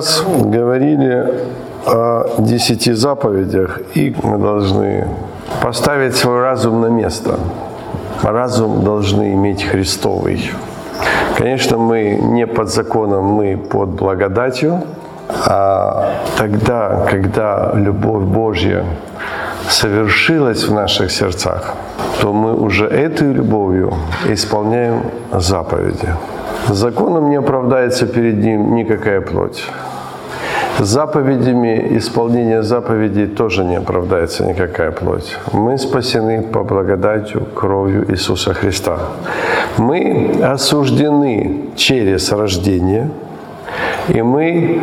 Раз говорили о десяти заповедях, и мы должны поставить свой разум на место. Разум должны иметь Христовый. Конечно, мы не под законом, мы под благодатью. А тогда, когда любовь Божья совершилась в наших сердцах, то мы уже этой любовью исполняем заповеди. Законом не оправдается перед ним никакая плоть. Заповедями, исполнение заповедей тоже не оправдается никакая плоть. Мы спасены по благодатью кровью Иисуса Христа. Мы осуждены через рождение, и мы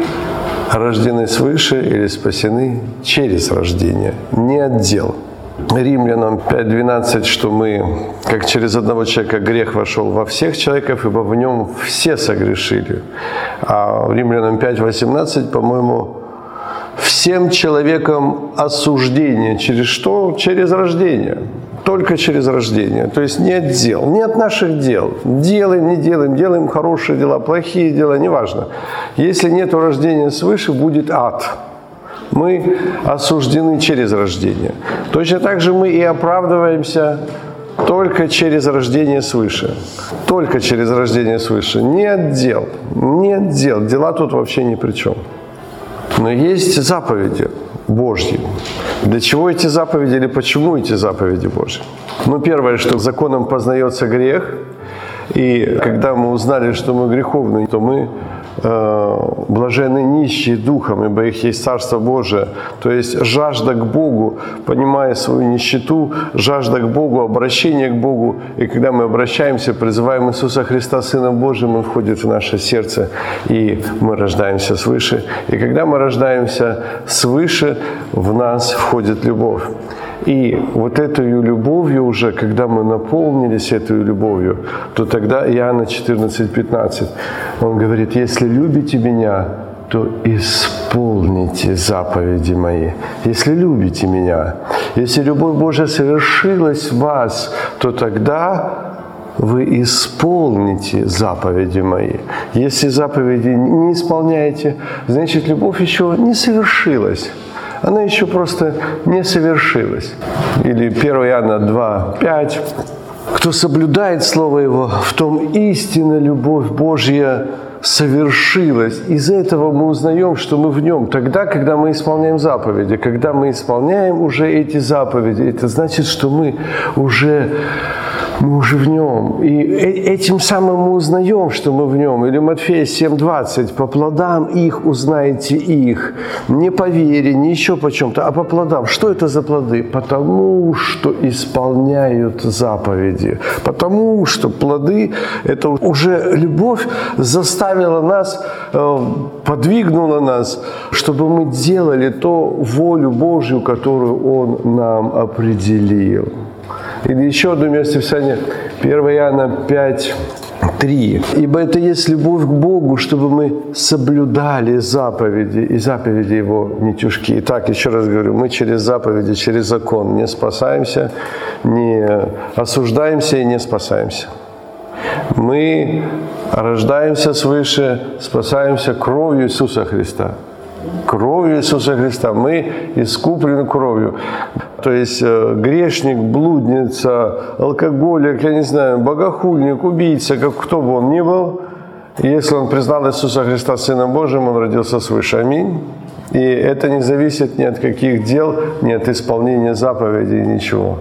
рождены свыше или спасены через рождение, не от дел. Римлянам 5.12, что мы, как через одного человека грех вошел во всех человеков, ибо в нем все согрешили. А Римлянам 5.18, по-моему, всем человеком осуждение. Через что? Через рождение. Только через рождение. То есть не от дел, не от наших дел. Делаем, не делаем, делаем хорошие дела, плохие дела, неважно. Если нет рождения свыше, будет ад. Мы осуждены через рождение. Точно так же мы и оправдываемся только через рождение свыше. Только через рождение свыше. Не от дел. Не от дел. Дела тут вообще ни при чем. Но есть заповеди Божьи. Для чего эти заповеди или почему эти заповеди Божьи? Ну, первое, что законом познается грех. И когда мы узнали, что мы греховны, то мы э, блаженны нищие духом, ибо их есть Царство Божие. То есть жажда к Богу, понимая свою нищету, жажда к Богу, обращение к Богу. И когда мы обращаемся, призываем Иисуса Христа Сыном Божьим, Он входит в наше сердце, и мы рождаемся свыше. И когда мы рождаемся свыше, в нас входит любовь. И вот этой любовью уже, когда мы наполнились этой любовью, то тогда Иоанна 14:15, он говорит, если любите меня, то исполните заповеди мои. Если любите меня, если любовь Божья совершилась в вас, то тогда вы исполните заповеди мои. Если заповеди не исполняете, значит, любовь еще не совершилась она еще просто не совершилась. Или 1 Иоанна 2, 5. Кто соблюдает Слово Его, в том истинно любовь Божья совершилась. Из этого мы узнаем, что мы в нем. Тогда, когда мы исполняем заповеди, когда мы исполняем уже эти заповеди, это значит, что мы уже мы уже в нем. И этим самым мы узнаем, что мы в нем. Или Матфея 7:20. По плодам их узнаете их. Не по вере, не еще по чем-то, а по плодам. Что это за плоды? Потому что исполняют заповеди. Потому что плоды – это уже любовь заставила нас, э, подвигнула нас, чтобы мы делали то волю Божью, которую Он нам определил. Или еще одно место Писания, 1 Иоанна 5, 3. «Ибо это есть любовь к Богу, чтобы мы соблюдали заповеди, и заповеди Его не тяжки». Итак, еще раз говорю, мы через заповеди, через закон не спасаемся, не осуждаемся и не спасаемся. Мы рождаемся свыше, спасаемся кровью Иисуса Христа – кровью Иисуса Христа. Мы искуплены кровью. То есть э, грешник, блудница, алкоголик, я не знаю, богохульник, убийца, как кто бы он ни был, если он признал Иисуса Христа Сыном Божьим, он родился свыше. Аминь. И это не зависит ни от каких дел, ни от исполнения заповедей, ничего.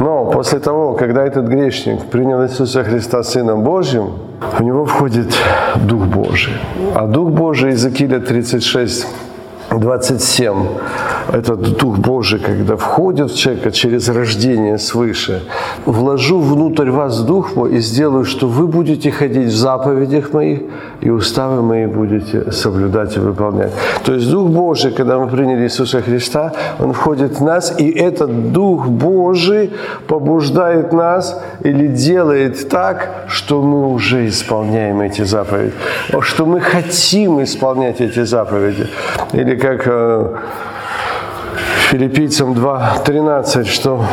Но после того, когда этот грешник принял Иисуса Христа Сыном Божьим, в него входит Дух Божий. А Дух Божий, Иезекииля 36, 27, этот Дух Божий, когда входит в человека через рождение свыше, вложу внутрь вас Дух мой и сделаю, что вы будете ходить в заповедях моих, и уставы мои будете соблюдать и выполнять. То есть Дух Божий, когда мы приняли Иисуса Христа, Он входит в нас, и этот Дух Божий побуждает нас или делает так, что мы уже исполняем эти заповеди, что мы хотим исполнять эти заповеди. Или как э, Филиппийцам 2.13, что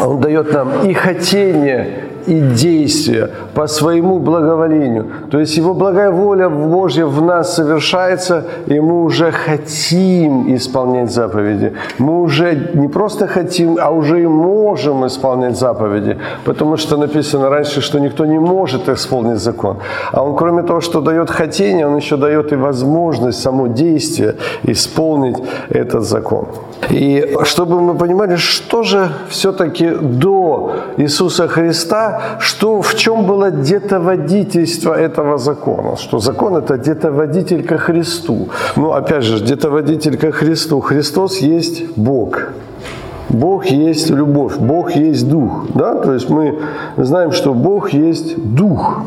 Он дает нам и хотение, и действия по своему благоволению. То есть Его благая воля Божья в нас совершается, и мы уже хотим исполнять заповеди. Мы уже не просто хотим, а уже и можем исполнять заповеди. Потому что написано раньше, что никто не может исполнить закон. А Он, кроме того, что дает хотение, Он еще дает и возможность, само действие исполнить этот закон. И чтобы мы понимали, что же все-таки до Иисуса Христа, что, в чем было детоводительство этого закона, что закон это детоводитель ко Христу. Ну, опять же, детоводитель ко Христу. Христос есть Бог. Бог есть любовь, Бог есть дух. Да? То есть мы знаем, что Бог есть дух.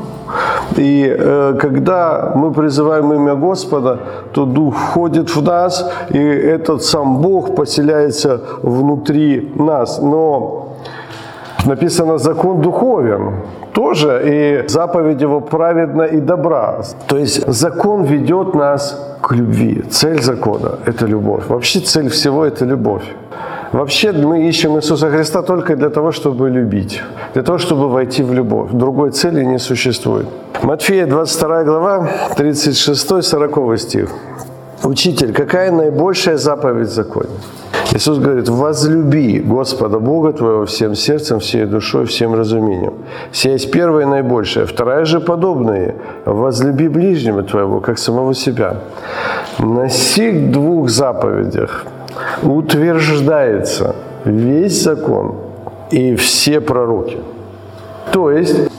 И э, когда мы призываем имя Господа, то Дух входит в нас, и этот сам Бог поселяется внутри нас. Но написано закон духовен тоже, и заповедь его праведна и добра. То есть закон ведет нас к любви. Цель закона – это любовь. Вообще цель всего – это любовь. Вообще мы ищем Иисуса Христа только для того, чтобы любить, для того, чтобы войти в любовь. Другой цели не существует. Матфея 22 глава, 36-40 стих. Учитель, какая наибольшая заповедь в законе? Иисус говорит, возлюби Господа Бога твоего всем сердцем, всей душой, всем разумением. Сия есть первая и наибольшая. Вторая же подобная. Возлюби ближнего твоего, как самого себя. На сих двух заповедях утверждается весь закон и все пророки. То есть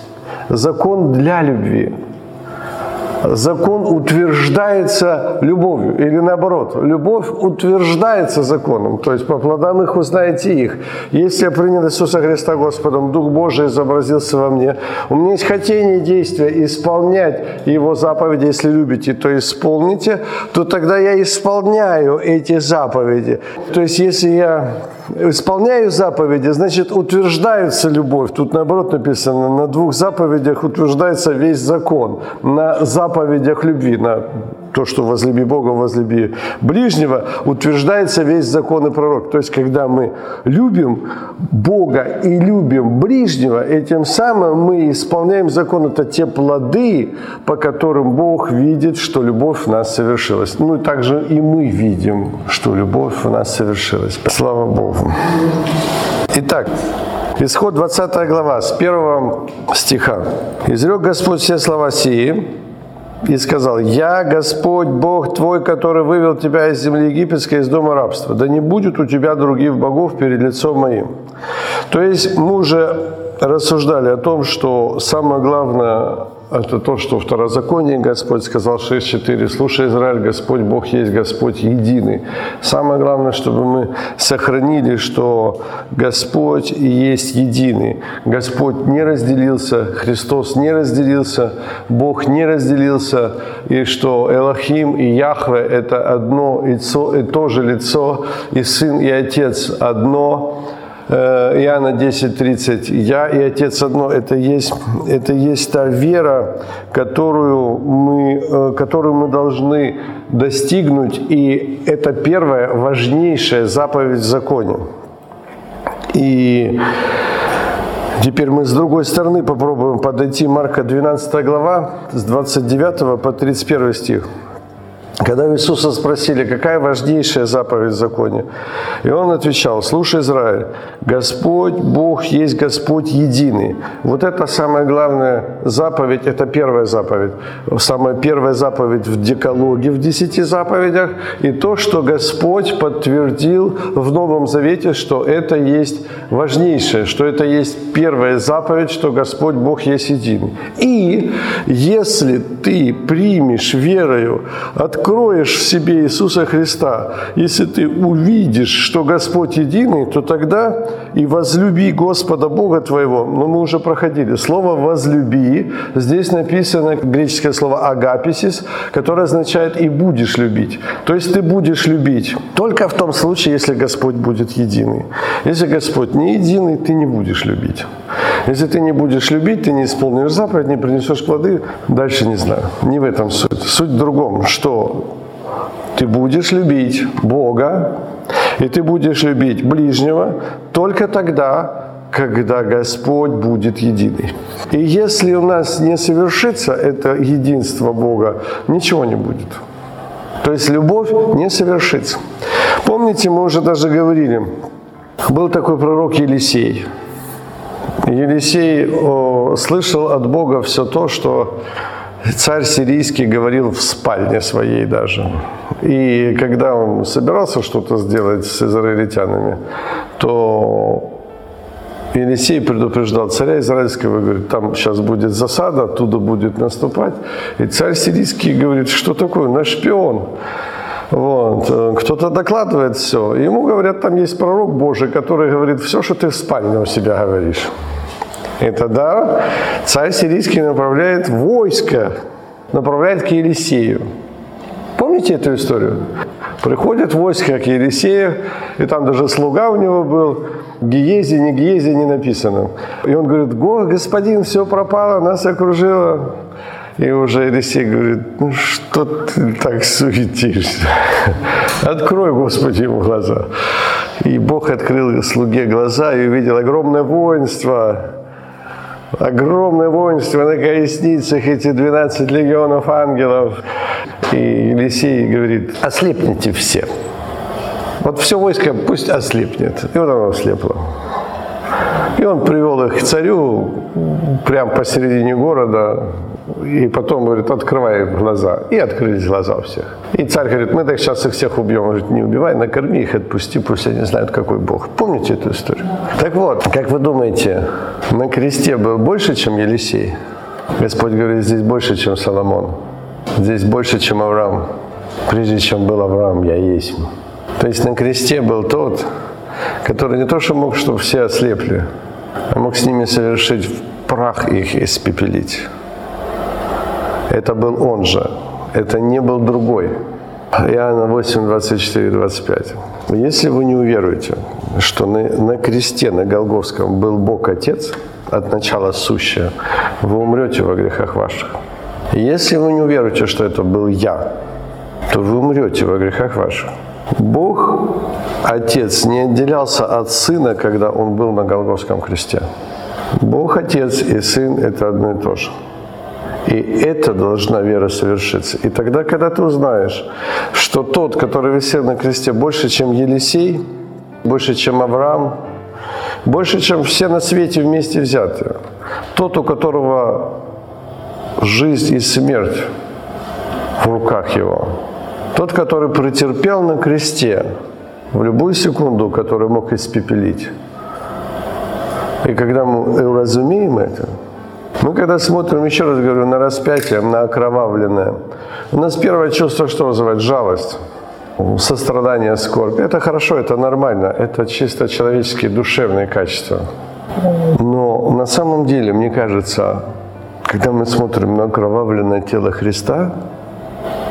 закон для любви. Закон утверждается любовью, или наоборот, любовь утверждается законом, то есть по плодам их узнаете их. Если я принял Иисуса Христа Господом, Дух Божий изобразился во мне, у меня есть хотение действия исполнять Его заповеди, если любите, то исполните, то тогда я исполняю эти заповеди. То есть если я исполняю заповеди, значит утверждается любовь. Тут наоборот написано, на двух заповедях утверждается весь закон. На заповедях любви, на то, что возлюби Бога, возлюби ближнего, утверждается весь закон и пророк. То есть, когда мы любим Бога и любим ближнего, этим самым мы исполняем закон. Это те плоды, по которым Бог видит, что любовь в нас совершилась. Ну и также и мы видим, что любовь в нас совершилась. Слава Богу. Итак, Исход 20 глава, с 1 стиха. «Изрек Господь все слова сии, и сказал, «Я Господь Бог твой, который вывел тебя из земли египетской, из дома рабства. Да не будет у тебя других богов перед лицом моим». То есть мы уже рассуждали о том, что самое главное это то, что в Второзаконии Господь сказал 6.4. «Слушай, Израиль, Господь Бог есть Господь единый». Самое главное, чтобы мы сохранили, что Господь есть единый. Господь не разделился, Христос не разделился, Бог не разделился, и что Элохим и Яхве – это одно и то же лицо, и Сын, и Отец одно – Иоанна 10.30, «Я и Отец одно» – это есть, это есть та вера, которую мы, э, которую мы должны достигнуть, и это первая важнейшая заповедь в законе. И Теперь мы с другой стороны попробуем подойти. Марка 12 глава, с 29 по 31 стих. Когда Иисуса спросили, какая важнейшая заповедь в законе, и Он отвечал, слушай, Израиль, Господь, Бог есть Господь единый. Вот это самая главная заповедь, это первая заповедь. Самая первая заповедь в Декалоге, в десяти заповедях, и то, что Господь подтвердил в Новом Завете, что это есть важнейшее, что это есть первая заповедь, что Господь Бог есть единый. И если ты примешь верою, откроешь откроешь в себе Иисуса Христа, если ты увидишь, что Господь единый, то тогда и возлюби Господа Бога твоего. Но мы уже проходили. Слово «возлюби» здесь написано греческое слово «агаписис», которое означает «и будешь любить». То есть ты будешь любить только в том случае, если Господь будет единый. Если Господь не единый, ты не будешь любить. Если ты не будешь любить, ты не исполнишь заповедь, не принесешь плоды, дальше не знаю. Не в этом суть. Суть в другом, что ты будешь любить Бога, и ты будешь любить ближнего только тогда, когда Господь будет единый. И если у нас не совершится это единство Бога, ничего не будет. То есть любовь не совершится. Помните, мы уже даже говорили, был такой пророк Елисей. Елисей слышал от Бога все то, что царь сирийский говорил в спальне своей даже. И когда он собирался что-то сделать с израильтянами, то Елисей предупреждал царя израильского, говорит, там сейчас будет засада, оттуда будет наступать. И царь сирийский говорит, что такое, наш шпион. Вот. Кто-то докладывает все. Ему говорят, там есть пророк Божий, который говорит, все, что ты в спальне у себя говоришь. И тогда царь сирийский направляет войско, направляет к Елисею. Помните эту историю? Приходит войско к Елисею, и там даже слуга у него был, Гиези, не Гиези не написано. И он говорит, Го, господин, все пропало, нас окружило. И уже Елисей говорит, ну что ты так суетишься? Открой, Господи, ему глаза. И Бог открыл слуге глаза и увидел огромное воинство, огромное воинство на колесницах, эти 12 легионов ангелов. И Елисей говорит, ослепните все. Вот все войско пусть ослепнет. И вот оно ослепло. И он привел их к царю прямо посередине города, и потом говорит, открывай глаза. И открылись глаза у всех. И царь говорит, мы так сейчас их всех убьем. Он говорит, не убивай, накорми их, отпусти, пусть они знают, какой Бог. Помните эту историю? Так вот, как вы думаете, на кресте был больше, чем Елисей? Господь говорит, здесь больше, чем Соломон. Здесь больше, чем Авраам. Прежде чем был Авраам, я есть. То есть на кресте был тот, который не то, что мог, чтобы все ослепли, а мог с ними совершить прах их испепелить. Это был он же. Это не был другой. Иоанна 8, 24, 25. Если вы не уверуете, что на, на кресте, на Голговском был Бог Отец, от начала сущее, вы умрете во грехах ваших. Если вы не уверуете, что это был я, то вы умрете во грехах ваших. Бог, Отец, не отделялся от Сына, когда Он был на Голговском кресте. Бог, Отец и Сын – это одно и то же. И это должна вера совершиться. И тогда, когда ты узнаешь, что тот, который висел на кресте, больше, чем Елисей, больше, чем Авраам, больше, чем все на свете вместе взятые, тот, у которого жизнь и смерть в руках его, тот, который претерпел на кресте в любую секунду, который мог испепелить. И когда мы уразумеем это, мы когда смотрим, еще раз говорю, на распятие, на окровавленное, у нас первое чувство что вызывает? Жалость, сострадание, скорбь. Это хорошо, это нормально, это чисто человеческие душевные качества. Но на самом деле, мне кажется, когда мы смотрим на окровавленное тело Христа,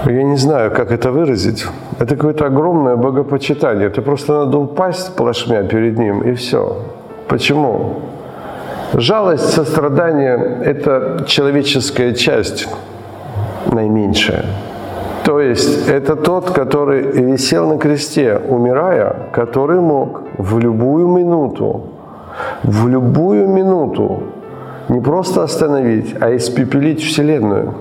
я не знаю, как это выразить. Это какое-то огромное богопочитание. Ты просто надо упасть плашмя перед ним, и все. Почему? Жалость, сострадание – это человеческая часть, наименьшая. То есть это тот, который висел на кресте, умирая, который мог в любую минуту, в любую минуту не просто остановить, а испепелить Вселенную.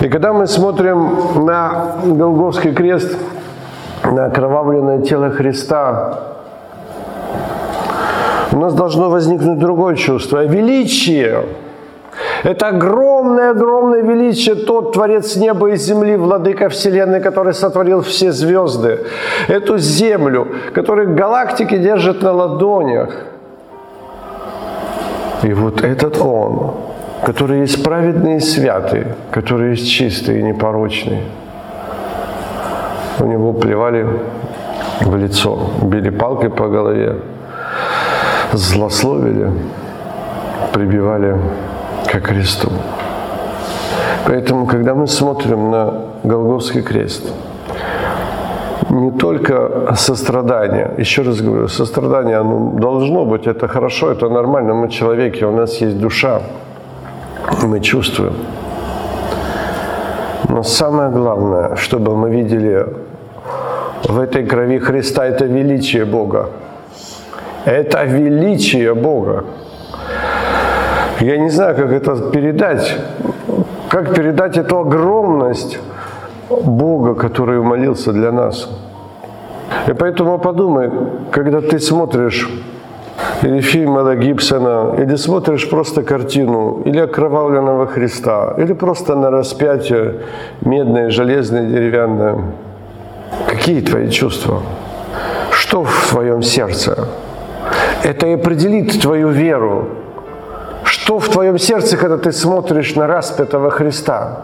И когда мы смотрим на Голговский крест, на окровавленное тело Христа, у нас должно возникнуть другое чувство – величие. Это огромное-огромное величие, тот Творец неба и земли, Владыка Вселенной, который сотворил все звезды, эту землю, которую галактики держат на ладонях. И вот этот Он, который есть праведный и святый, который есть чистый и непорочный. У него плевали в лицо, били палкой по голове, злословили, прибивали ко кресту. Поэтому, когда мы смотрим на Голгофский крест, не только сострадание, еще раз говорю, сострадание оно должно быть, это хорошо, это нормально, мы человеки, у нас есть душа, мы чувствуем. Но самое главное, чтобы мы видели в этой крови Христа, это величие Бога. Это величие Бога. Я не знаю, как это передать. Как передать эту огромность Бога, который молился для нас. И поэтому подумай, когда ты смотришь или фильм Мела Гибсона, или смотришь просто картину, или окровавленного Христа, или просто на распятие медное, железное, деревянное. Какие твои чувства? Что в твоем сердце? Это и определит твою веру. Что в твоем сердце, когда ты смотришь на распятого Христа?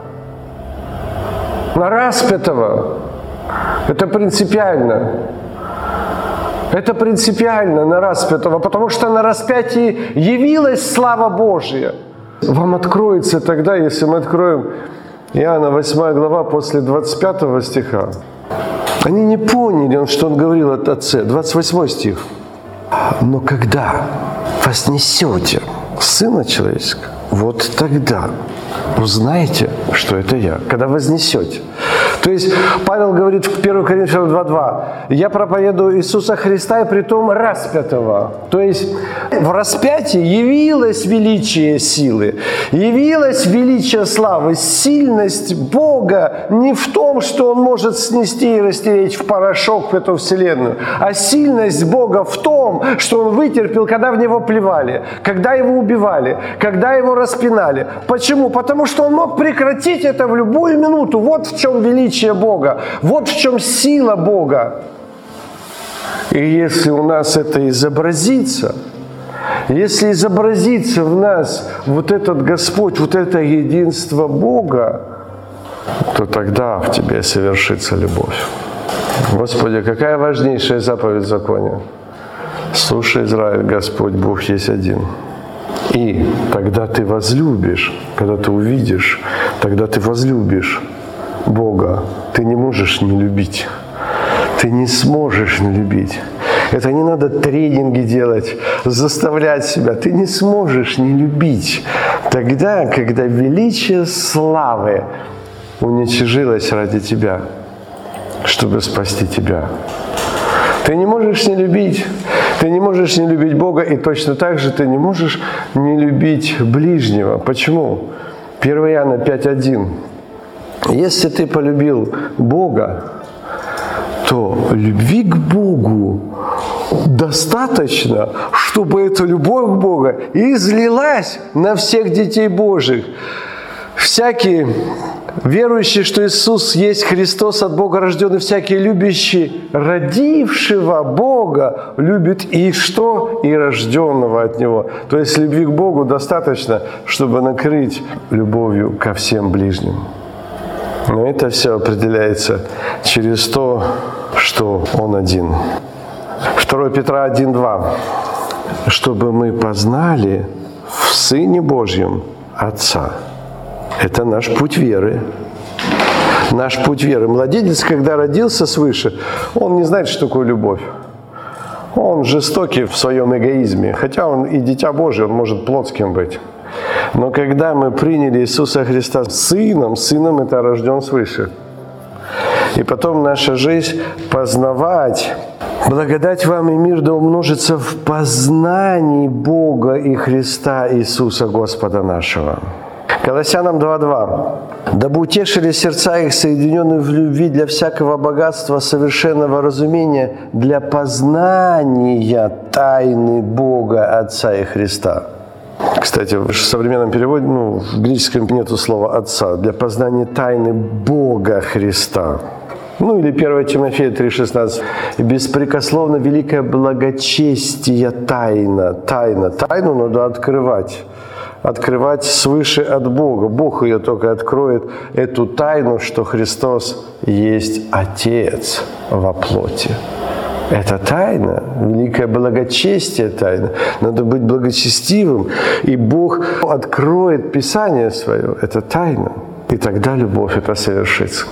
На распятого. Это принципиально. Это принципиально на распятого, потому что на распятии явилась слава Божья. Вам откроется тогда, если мы откроем Иоанна 8 глава после 25 стиха. Они не поняли, что он говорил от Отце. 28 стих. Но когда вознесете Сына Человеческого, вот тогда узнаете, что это я. Когда вознесете. То есть Павел говорит в 1 Коринфянам 2.2, «Я проповедую Иисуса Христа и притом распятого». То есть в распятии явилось величие силы, явилось величие славы, сильность Бога не в том, что Он может снести и растереть в порошок эту вселенную, а сильность Бога в том, что Он вытерпел, когда в Него плевали, когда Его убивали, когда Его распинали. Почему? Потому что Он мог прекратить это в любую минуту. Вот в чем величие Бога. Вот в чем сила Бога. И если у нас это изобразится, если изобразится в нас вот этот Господь, вот это единство Бога, то тогда в тебе совершится любовь. Господи, какая важнейшая заповедь в законе? Слушай, Израиль, Господь Бог есть один. И тогда ты возлюбишь, когда ты увидишь, тогда ты возлюбишь Бога, ты не можешь не любить. Ты не сможешь не любить. Это не надо тренинги делать, заставлять себя. Ты не сможешь не любить. Тогда, когда величие славы уничижилось ради тебя, чтобы спасти тебя. Ты не можешь не любить. Ты не можешь не любить Бога, и точно так же ты не можешь не любить ближнего. Почему? 1 Иоанна 5.1. Если ты полюбил Бога, то любви к Богу достаточно, чтобы эта любовь к Богу излилась на всех детей Божьих. Всякий верующий, что Иисус есть Христос от Бога рожденный, всякий любящий родившего Бога любит и что? И рожденного от Него. То есть любви к Богу достаточно, чтобы накрыть любовью ко всем ближним. Но это все определяется через то, что Он один. 2 Петра 1.2. Чтобы мы познали в Сыне Божьем Отца. Это наш путь веры. Наш путь веры. Младенец, когда родился свыше, он не знает, что такое любовь. Он жестокий в своем эгоизме. Хотя он и дитя Божие, он может плотским быть. Но когда мы приняли Иисуса Христа Сыном, Сыном это рожден свыше. И потом наша жизнь познавать. Благодать вам и мир да умножится в познании Бога и Христа Иисуса Господа нашего. Колоссянам 2.2. «Дабы утешили сердца их, соединенные в любви для всякого богатства, совершенного разумения, для познания тайны Бога Отца и Христа». Кстати, в современном переводе, ну, в греческом нету слова «отца», для познания тайны Бога Христа. Ну или 1 Тимофея 3,16. «Беспрекословно великое благочестие тайна». Тайна. Тайну надо открывать. Открывать свыше от Бога. Бог ее только откроет, эту тайну, что Христос есть Отец во плоти. Это тайна, великое благочестие тайна. Надо быть благочестивым, и Бог откроет Писание свое. Это тайна. И тогда любовь это совершится.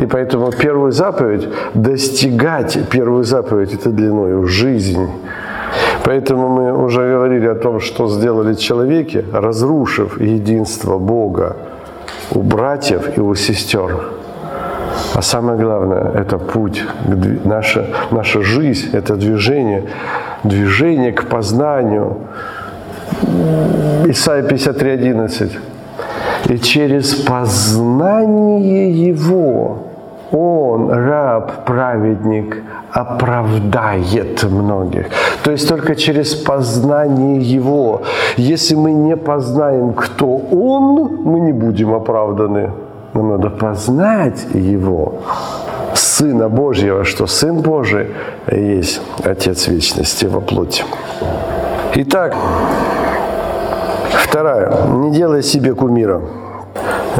И поэтому первую заповедь, достигать первую заповедь, это длиною жизнь. Поэтому мы уже говорили о том, что сделали человеки, разрушив единство Бога у братьев и у сестер. А самое главное, это путь, наша, наша жизнь, это движение, движение к познанию. Исайя 53.11. И через познание Его Он, раб, праведник, оправдает многих. То есть только через познание Его. Если мы не познаем, кто Он, мы не будем оправданы. Нам надо познать Его, Сына Божьего, что Сын Божий есть Отец Вечности во плоти. Итак, вторая. Не делай себе кумира.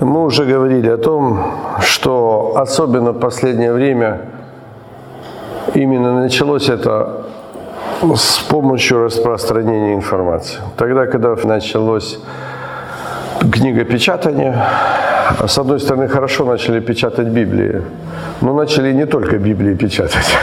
Мы уже говорили о том, что особенно в последнее время именно началось это с помощью распространения информации. Тогда, когда началось книгопечатание, с одной стороны, хорошо начали печатать Библии, но начали не только Библии печатать.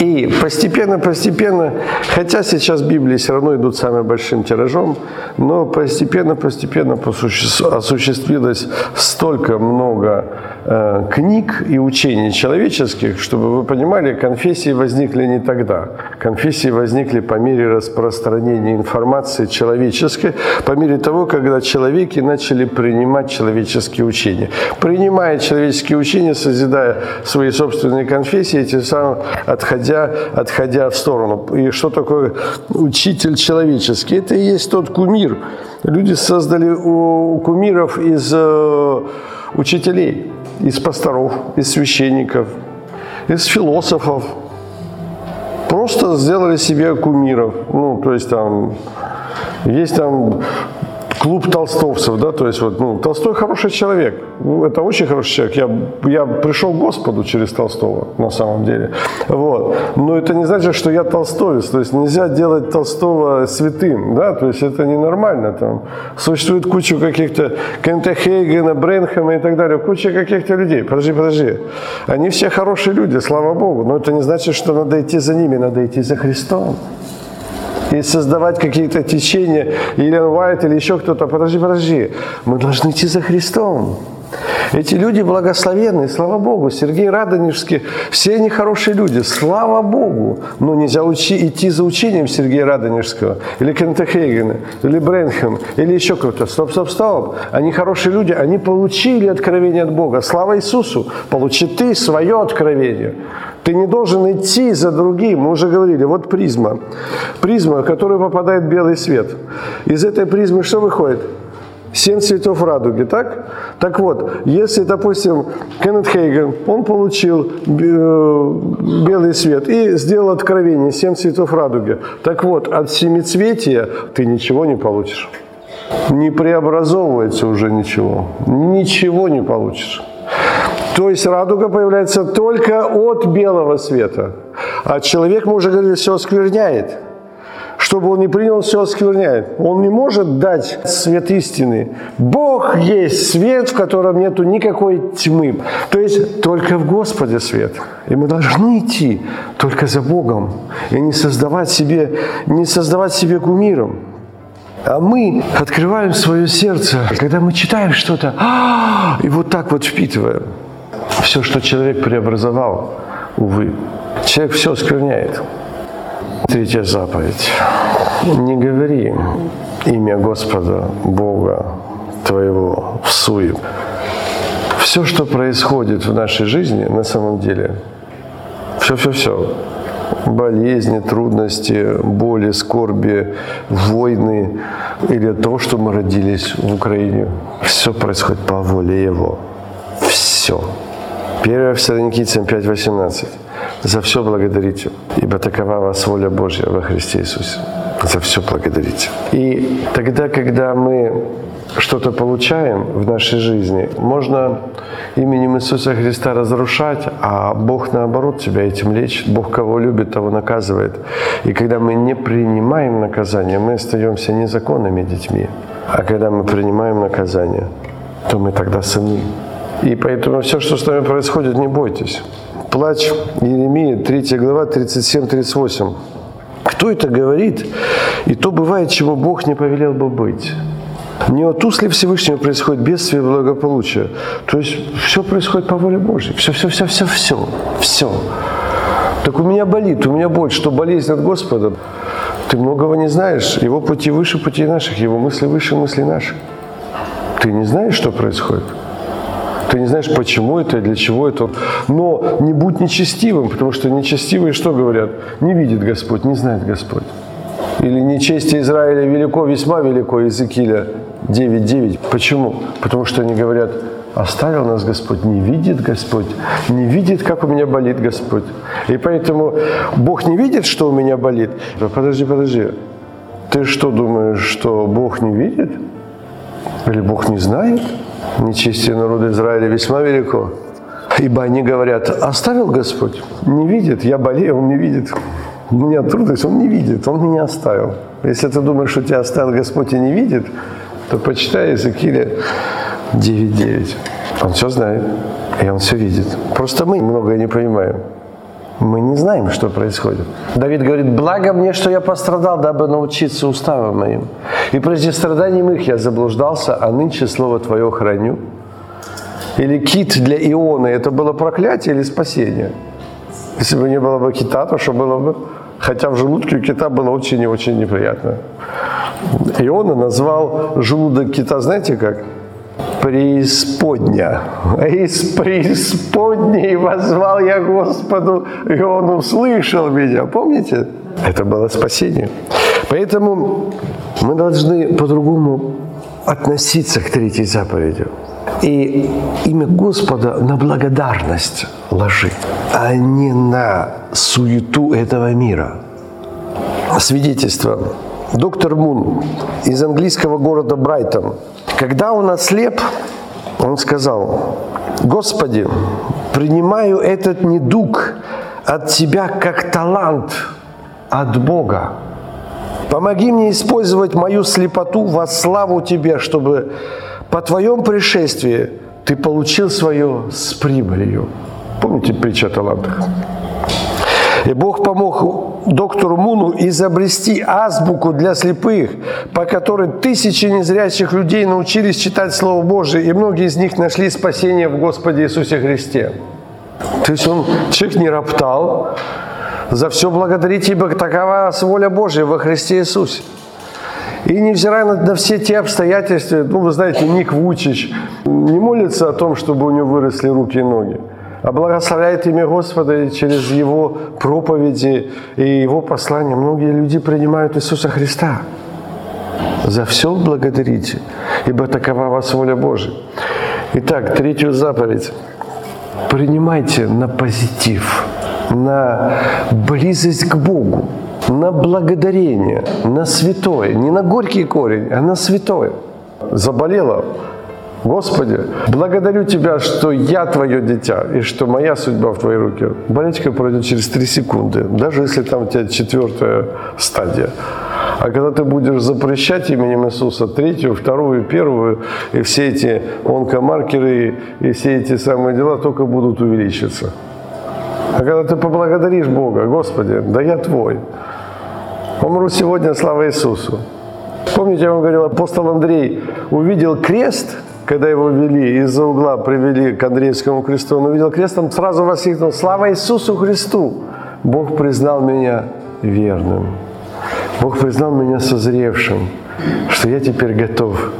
И постепенно-постепенно, хотя сейчас Библии все равно идут самым большим тиражом, но постепенно-постепенно осуществилось столько много книг и учений человеческих, чтобы вы понимали, конфессии возникли не тогда. Конфессии возникли по мере распространения информации человеческой, по мере того, когда человеки начали принимать человеческие учения. Принимая человеческие учения, созидая свои собственные конфессии, тем самым отходя отходя, отходя в сторону. И что такое учитель человеческий? Это и есть тот кумир. Люди создали у кумиров из э, учителей, из пасторов, из священников, из философов. Просто сделали себе кумиров. Ну, то есть там есть там клуб толстовцев, да, то есть вот, ну, Толстой хороший человек, ну, это очень хороший человек, я, я пришел к Господу через Толстого, на самом деле, вот, но это не значит, что я толстовец, то есть нельзя делать Толстого святым, да, то есть это ненормально, там, существует куча каких-то Кента Хейгена, Бренхема и так далее, куча каких-то людей, подожди, подожди, они все хорошие люди, слава Богу, но это не значит, что надо идти за ними, надо идти за Христом и создавать какие-то течения, Елен Уайт или еще кто-то. Подожди, подожди. Мы должны идти за Христом. Эти люди благословенные, слава Богу. Сергей Радонежский, все они хорошие люди, слава Богу. Но нельзя учи, идти за учением Сергея Радонежского, или Кента Хейгена, или Бренхем, или еще кто-то. Стоп, стоп, стоп. Они хорошие люди, они получили откровение от Бога. Слава Иисусу. Получи ты свое откровение. Ты не должен идти за другим. Мы уже говорили, вот призма. Призма, в которую попадает белый свет. Из этой призмы что выходит? Семь цветов радуги, так? Так вот, если, допустим, Кеннет Хейген, он получил э, белый свет и сделал откровение, семь цветов радуги. Так вот, от семицветия ты ничего не получишь. Не преобразовывается уже ничего. Ничего не получишь. То есть радуга появляется только от белого света. А человек, мы уже говорили, все оскверняет. Чтобы он не принял, все оскверняет. Он не может дать свет истины. Бог есть свет, в котором нету никакой тьмы. То есть только в Господе свет. И мы должны идти только за Богом. И не создавать себе, не создавать себе кумиром. А мы открываем свое сердце, когда мы читаем что-то, «А!» и вот так вот впитываем все, что человек преобразовал, увы, человек все оскверняет. Третья заповедь. Не говори имя Господа, Бога твоего в суе. Все, что происходит в нашей жизни, на самом деле, все-все-все, болезни, трудности, боли, скорби, войны или то, что мы родились в Украине, все происходит по воле Его. Все. 1 Фессалоникийцам 5.18. «За все благодарите, ибо такова вас воля Божья во Христе Иисусе». За все благодарите. И тогда, когда мы что-то получаем в нашей жизни, можно именем Иисуса Христа разрушать, а Бог наоборот тебя этим лечит. Бог кого любит, того наказывает. И когда мы не принимаем наказание, мы остаемся незаконными детьми. А когда мы принимаем наказание, то мы тогда сыны. И поэтому все, что с нами происходит, не бойтесь. Плач Еремии, 3 глава, 37-38. Кто это говорит? И то бывает, чему Бог не повелел бы быть. Не от уст ли Всевышнего происходит бедствие и благополучие? То есть все происходит по воле Божьей. Все, все, все, все, все. Все. Так у меня болит, у меня боль, что болезнь от Господа. Ты многого не знаешь. Его пути выше путей наших, его мысли выше мыслей наших. Ты не знаешь, что происходит. Ты не знаешь, почему это, для чего это. Но не будь нечестивым, потому что нечестивые что говорят? Не видит Господь, не знает Господь. Или нечестие Израиля велико, весьма велико, Иезекииля 9.9. Почему? Потому что они говорят, оставил нас Господь, не видит Господь, не видит, как у меня болит Господь. И поэтому Бог не видит, что у меня болит. Подожди, подожди. Ты что думаешь, что Бог не видит? Или Бог не знает? Нечестие народа Израиля весьма велико. Ибо они говорят, оставил Господь, не видит, я болею, Он не видит. У меня трудность, Он не видит, Он меня оставил. Если ты думаешь, что тебя оставил Господь и не видит, то почитай Иезекииля 9.9. Он все знает, и Он все видит. Просто мы многое не понимаем. Мы не знаем, что происходит. Давид говорит, благо мне, что я пострадал, дабы научиться уставам моим. И прежде страданий их я заблуждался, а нынче слово Твое храню. Или кит для Ионы, это было проклятие или спасение? Если бы не было бы кита, то что было бы? Хотя в желудке у кита было очень и очень неприятно. Иона назвал желудок кита, знаете как? Преисподня. Из преисподней возвал я Господу, и Он услышал меня. Помните? Это было спасение. Поэтому мы должны по-другому относиться к третьей заповеди. И имя Господа на благодарность ложить, а не на суету этого мира. Свидетельство. Доктор Мун из английского города Брайтон – когда он ослеп, он сказал, «Господи, принимаю этот недуг от Тебя как талант от Бога. Помоги мне использовать мою слепоту во славу Тебе, чтобы по Твоем пришествии Ты получил свое с прибылью». Помните притчу о талантах? И Бог помог доктору Муну изобрести азбуку для слепых, по которой тысячи незрячих людей научились читать Слово Божие, и многие из них нашли спасение в Господе Иисусе Христе. То есть он, человек не роптал, за все благодарить, ибо такова воля Божия во Христе Иисусе. И невзирая на, на все те обстоятельства, ну, вы знаете, Ник Вучич не молится о том, чтобы у него выросли руки и ноги а благословляет имя Господа и через Его проповеди и Его послания многие люди принимают Иисуса Христа. За все благодарите, ибо такова вас воля Божия. Итак, третью заповедь. Принимайте на позитив, на близость к Богу, на благодарение, на святое. Не на горький корень, а на святое. Заболела, Господи, благодарю Тебя, что я Твое дитя, и что моя судьба в Твоей руке. Болячка пройдет через три секунды, даже если там у тебя четвертая стадия. А когда ты будешь запрещать именем Иисуса третью, вторую, первую, и все эти онкомаркеры и все эти самые дела только будут увеличиваться. А когда ты поблагодаришь Бога, Господи, да я Твой. Умру сегодня, слава Иисусу. Помните, я вам говорил, апостол Андрей увидел крест – когда его вели, из-за угла привели к Андреевскому кресту, он увидел крест, он сразу воскликнул, слава Иисусу Христу! Бог признал меня верным. Бог признал меня созревшим, что я теперь готов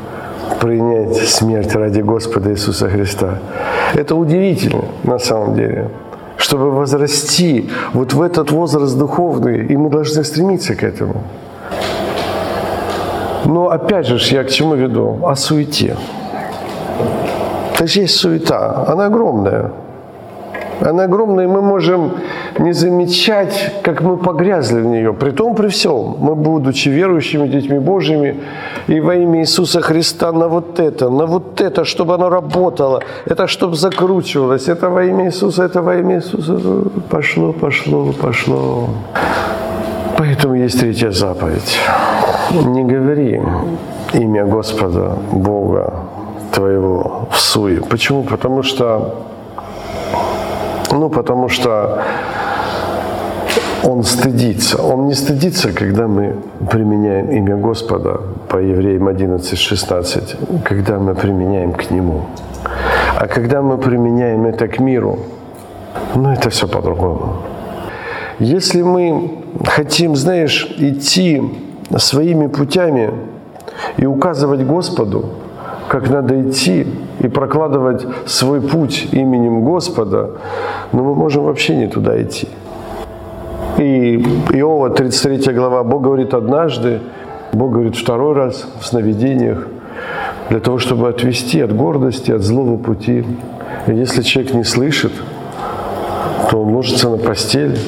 принять смерть ради Господа Иисуса Христа. Это удивительно на самом деле. Чтобы возрасти вот в этот возраст духовный, и мы должны стремиться к этому. Но опять же, я к чему веду? О суете. Это же есть суета, она огромная. Она огромная, и мы можем не замечать, как мы погрязли в нее. При том, при всем, мы, будучи верующими детьми Божьими, и во имя Иисуса Христа на вот это, на вот это, чтобы оно работало, это чтобы закручивалось, это во имя Иисуса, это во имя Иисуса. Пошло, пошло, пошло. Поэтому есть третья заповедь. Не говори имя Господа, Бога твоего в суе. Почему? Потому что ну, потому что он стыдится. Он не стыдится, когда мы применяем имя Господа по Евреям 11.16, когда мы применяем к Нему. А когда мы применяем это к миру, ну, это все по-другому. Если мы хотим, знаешь, идти своими путями и указывать Господу, как надо идти и прокладывать свой путь именем Господа, но мы можем вообще не туда идти. И Иова, 33 глава, Бог говорит однажды, Бог говорит второй раз в сновидениях, для того, чтобы отвести от гордости, от злого пути. И если человек не слышит, то он ложится на постель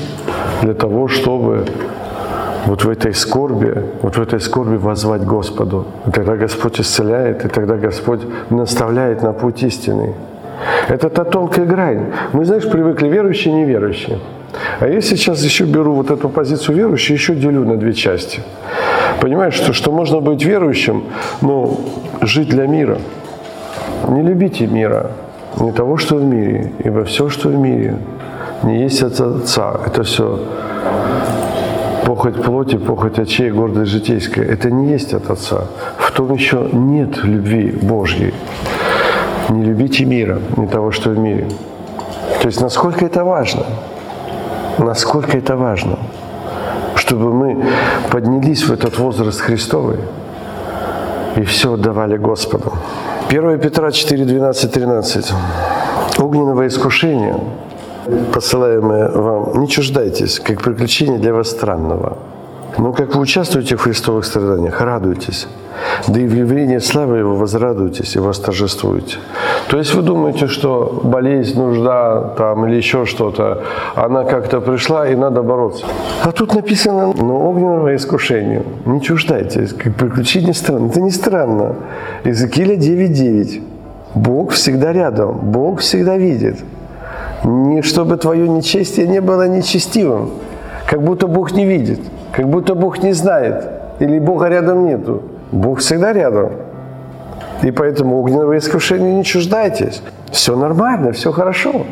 для того, чтобы вот в этой скорби, вот в этой скорби возвать Господу. И тогда Господь исцеляет, и тогда Господь наставляет на путь истины. Это та тонкая грань. Мы, знаешь, привыкли верующие и неверующие. А я сейчас еще беру вот эту позицию верующей, еще делю на две части. Понимаешь, что, что можно быть верующим, но жить для мира. Не любите мира, не того, что в мире, ибо все, что в мире, не есть от Отца. Это все похоть плоти, похоть очей, гордость житейская. Это не есть от Отца. В том еще нет любви Божьей. Не любите мира, не того, что в мире. То есть насколько это важно? Насколько это важно? Чтобы мы поднялись в этот возраст Христовый и все отдавали Господу. 1 Петра 4, 12, 13. Огненного искушения – посылаемое вам, не чуждайтесь, как приключение для вас странного. Но как вы участвуете в христовых страданиях, радуйтесь. Да и в явлении славы Его возрадуйтесь и восторжествуете. То есть вы думаете, что болезнь, нужда там, или еще что-то, она как-то пришла и надо бороться. А тут написано, но огненного искушению. Не чуждайтесь, как приключение странно. Это не странно. Иезекииля 9.9. Бог всегда рядом, Бог всегда видит не чтобы твое нечестие не было нечестивым, как будто Бог не видит, как будто Бог не знает, или Бога рядом нету. Бог всегда рядом. И поэтому огненного искушения не чуждайтесь. Все нормально, все хорошо.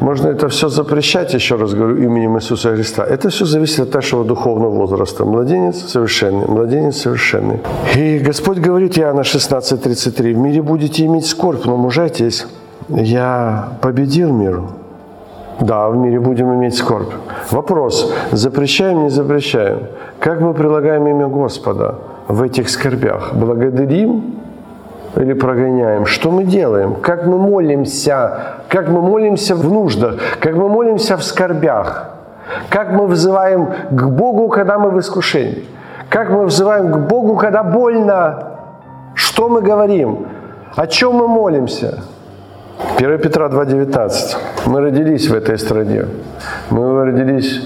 Можно это все запрещать, еще раз говорю, именем Иисуса Христа. Это все зависит от нашего духовного возраста. Младенец совершенный, младенец совершенный. И Господь говорит, Иоанна 16:33, в мире будете иметь скорбь, но мужайтесь я победил мир. Да, в мире будем иметь скорбь. Вопрос, запрещаем, не запрещаем? Как мы прилагаем имя Господа в этих скорбях? Благодарим или прогоняем? Что мы делаем? Как мы молимся? Как мы молимся в нуждах? Как мы молимся в скорбях? Как мы взываем к Богу, когда мы в искушении? Как мы взываем к Богу, когда больно? Что мы говорим? О чем мы молимся? 1 Петра 2.19. Мы родились в этой стране. Мы родились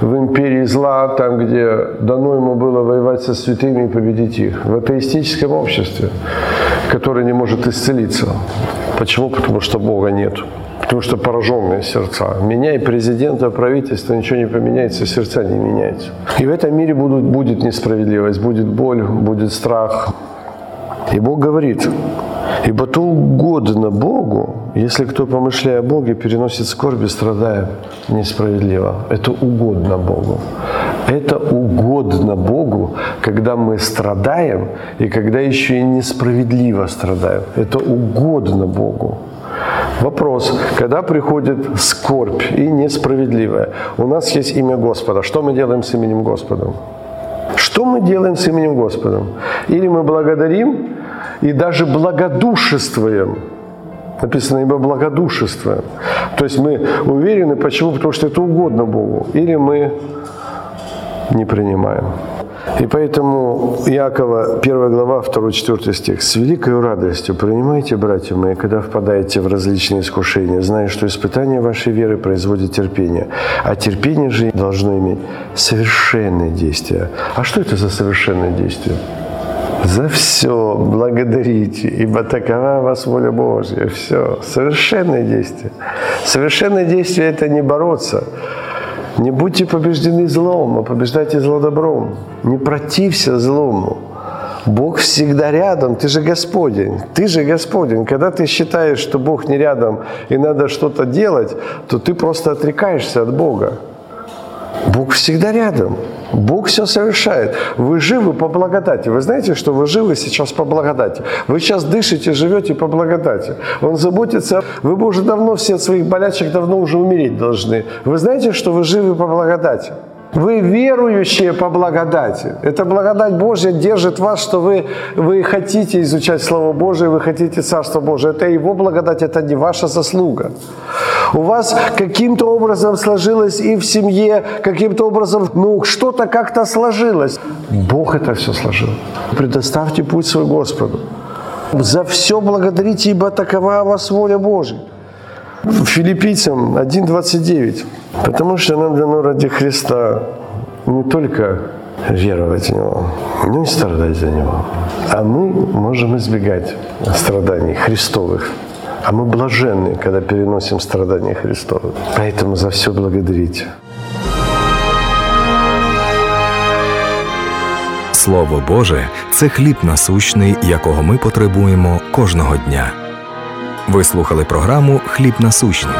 в империи зла, там, где дано ему было воевать со святыми и победить их. В атеистическом обществе, которое не может исцелиться. Почему? Потому что Бога нет. Потому что пораженные сердца. Меняй президента, правительство, ничего не поменяется, сердца не меняются. И в этом мире будут, будет несправедливость, будет боль, будет страх. И Бог говорит, Ибо то угодно Богу, если кто, помышляя о Боге, переносит скорби, страдая несправедливо. Это угодно Богу. Это угодно Богу, когда мы страдаем и когда еще и несправедливо страдаем. Это угодно Богу. Вопрос, когда приходит скорбь и несправедливая, у нас есть имя Господа. Что мы делаем с именем Господа? Что мы делаем с именем Господа? Или мы благодарим, и даже благодушествуем. Написано, ибо благодушествуем. То есть мы уверены, почему? Потому что это угодно Богу. Или мы не принимаем. И поэтому Якова, 1 глава, 2-4 стих. «С великой радостью принимайте, братья мои, когда впадаете в различные искушения, зная, что испытание вашей веры производит терпение, а терпение же должно иметь совершенное действие». А что это за совершенное действие? За все благодарите, ибо такова вас воля Божья. Все. Совершенное действие. Совершенное действие – это не бороться, не будьте побеждены злом, а побеждайте зло добром. Не протився злому. Бог всегда рядом, ты же Господень, ты же Господень. Когда ты считаешь, что Бог не рядом и надо что-то делать, то ты просто отрекаешься от Бога. Бог всегда рядом. Бог все совершает. Вы живы по благодати. Вы знаете, что вы живы сейчас по благодати. Вы сейчас дышите, живете по благодати. Он заботится. Вы бы уже давно все от своих болячек давно уже умереть должны. Вы знаете, что вы живы по благодати. Вы верующие по благодати. Эта благодать Божья держит вас, что вы, вы хотите изучать Слово Божие, вы хотите Царство Божие. Это Его благодать, это не ваша заслуга. У вас каким-то образом сложилось и в семье, каким-то образом, ну, что-то как-то сложилось. Бог это все сложил. Предоставьте путь свой Господу. За все благодарите, ибо такова вас воля Божия. Филиппийцам 1.29. Потому что нам дано ради Христа не только веровать в Него, но и страдать за Него. А мы можем избегать страданий Христовых. А мы блаженны, когда переносим страдания Христовы. Поэтому за все благодарите. Слово Боже це хліб насущний, якого ми потребуємо кожного дня. Ви слухали програму Хліб насущний.